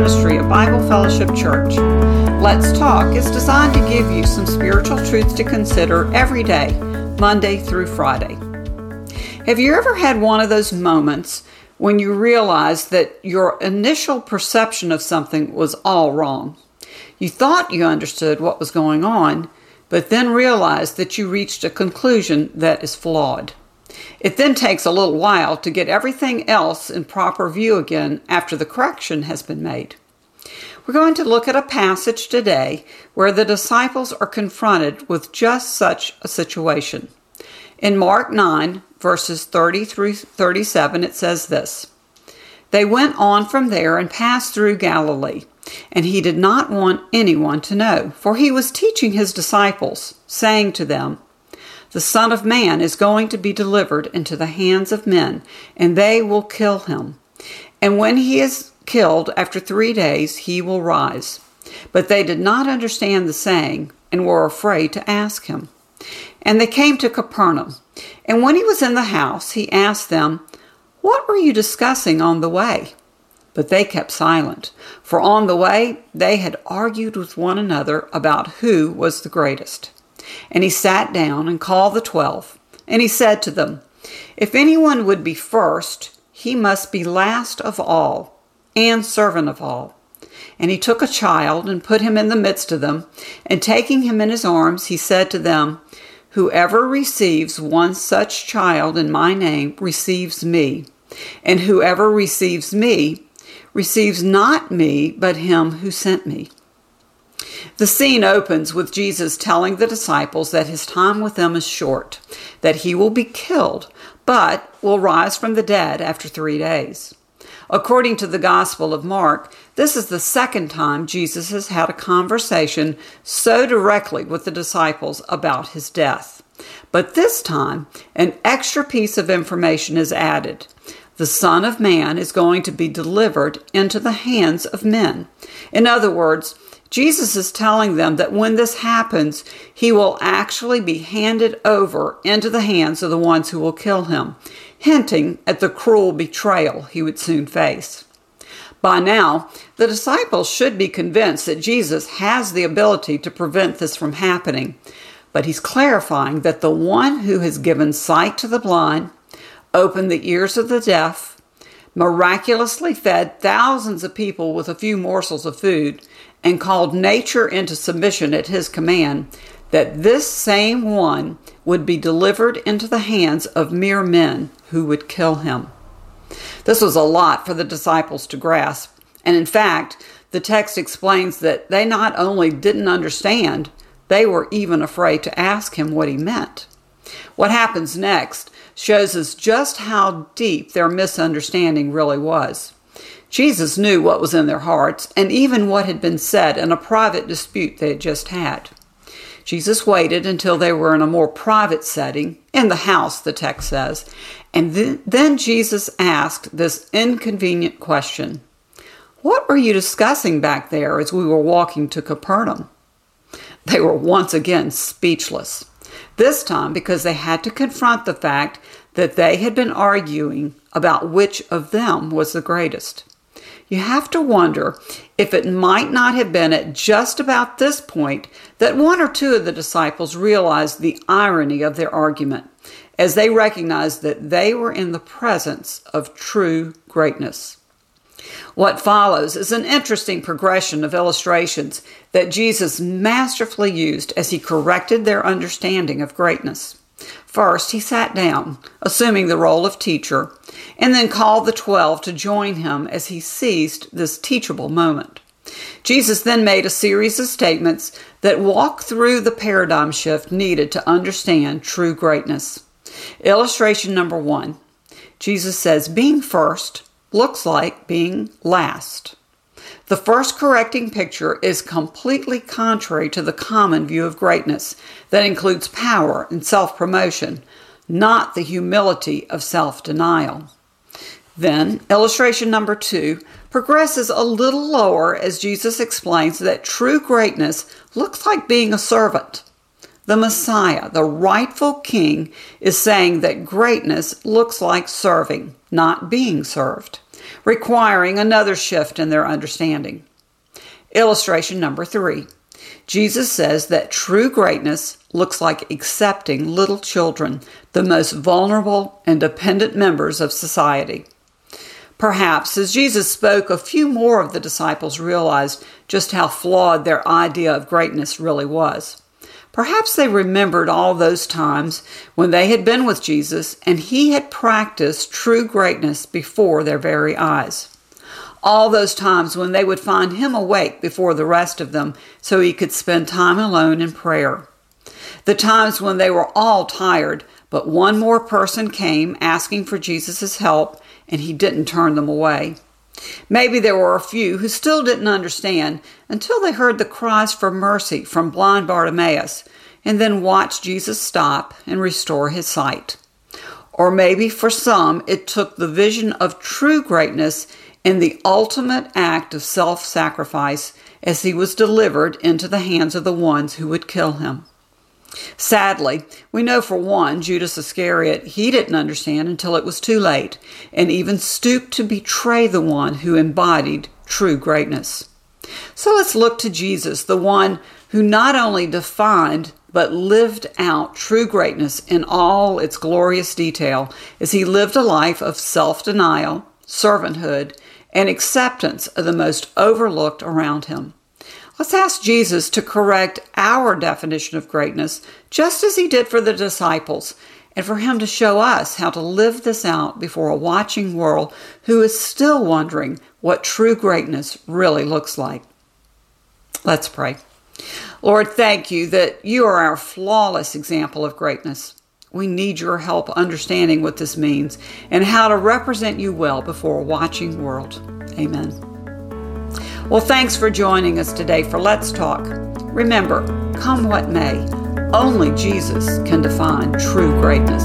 ministry of Bible Fellowship Church. Let's Talk is designed to give you some spiritual truths to consider every day, Monday through Friday. Have you ever had one of those moments when you realize that your initial perception of something was all wrong? You thought you understood what was going on, but then realized that you reached a conclusion that is flawed. It then takes a little while to get everything else in proper view again after the correction has been made. We're going to look at a passage today where the disciples are confronted with just such a situation. In Mark 9, verses 30 through 37, it says this They went on from there and passed through Galilee, and he did not want anyone to know, for he was teaching his disciples, saying to them, the Son of Man is going to be delivered into the hands of men, and they will kill him. And when he is killed, after three days, he will rise. But they did not understand the saying, and were afraid to ask him. And they came to Capernaum. And when he was in the house, he asked them, What were you discussing on the way? But they kept silent, for on the way they had argued with one another about who was the greatest. And he sat down and called the twelve. And he said to them, If anyone would be first, he must be last of all and servant of all. And he took a child and put him in the midst of them, and taking him in his arms, he said to them, Whoever receives one such child in my name receives me, and whoever receives me receives not me, but him who sent me. The scene opens with Jesus telling the disciples that his time with them is short, that he will be killed, but will rise from the dead after three days. According to the Gospel of Mark, this is the second time Jesus has had a conversation so directly with the disciples about his death. But this time, an extra piece of information is added. The Son of Man is going to be delivered into the hands of men. In other words, Jesus is telling them that when this happens, he will actually be handed over into the hands of the ones who will kill him, hinting at the cruel betrayal he would soon face. By now, the disciples should be convinced that Jesus has the ability to prevent this from happening, but he's clarifying that the one who has given sight to the blind, opened the ears of the deaf, miraculously fed thousands of people with a few morsels of food, and called nature into submission at his command, that this same one would be delivered into the hands of mere men who would kill him. This was a lot for the disciples to grasp, and in fact, the text explains that they not only didn't understand, they were even afraid to ask him what he meant. What happens next shows us just how deep their misunderstanding really was. Jesus knew what was in their hearts and even what had been said in a private dispute they had just had. Jesus waited until they were in a more private setting, in the house, the text says, and th- then Jesus asked this inconvenient question What were you discussing back there as we were walking to Capernaum? They were once again speechless, this time because they had to confront the fact that they had been arguing about which of them was the greatest you have to wonder if it might not have been at just about this point that one or two of the disciples realized the irony of their argument as they recognized that they were in the presence of true greatness. What follows is an interesting progression of illustrations that Jesus masterfully used as he corrected their understanding of greatness. First, he sat down, assuming the role of teacher, and then called the twelve to join him as he seized this teachable moment. Jesus then made a series of statements that walk through the paradigm shift needed to understand true greatness. Illustration number one Jesus says, Being first looks like being last. The first correcting picture is completely contrary to the common view of greatness that includes power and self promotion, not the humility of self denial. Then, illustration number two progresses a little lower as Jesus explains that true greatness looks like being a servant. The Messiah, the rightful king, is saying that greatness looks like serving, not being served. Requiring another shift in their understanding. Illustration number three Jesus says that true greatness looks like accepting little children, the most vulnerable and dependent members of society. Perhaps as Jesus spoke, a few more of the disciples realized just how flawed their idea of greatness really was. Perhaps they remembered all those times when they had been with Jesus and he had practiced true greatness before their very eyes. All those times when they would find him awake before the rest of them so he could spend time alone in prayer. The times when they were all tired, but one more person came asking for Jesus' help and he didn't turn them away. Maybe there were a few who still didn't understand until they heard the cries for mercy from blind Bartimaeus and then watched Jesus stop and restore his sight. Or maybe for some, it took the vision of true greatness in the ultimate act of self sacrifice as he was delivered into the hands of the ones who would kill him. Sadly, we know for one, Judas Iscariot, he didn't understand until it was too late, and even stooped to betray the one who embodied true greatness. So let's look to Jesus, the one who not only defined but lived out true greatness in all its glorious detail as he lived a life of self denial, servanthood, and acceptance of the most overlooked around him. Let's ask Jesus to correct our definition of greatness, just as he did for the disciples, and for him to show us how to live this out before a watching world who is still wondering what true greatness really looks like. Let's pray. Lord, thank you that you are our flawless example of greatness. We need your help understanding what this means and how to represent you well before a watching world. Amen. Well, thanks for joining us today for Let's Talk. Remember, come what may, only Jesus can define true greatness.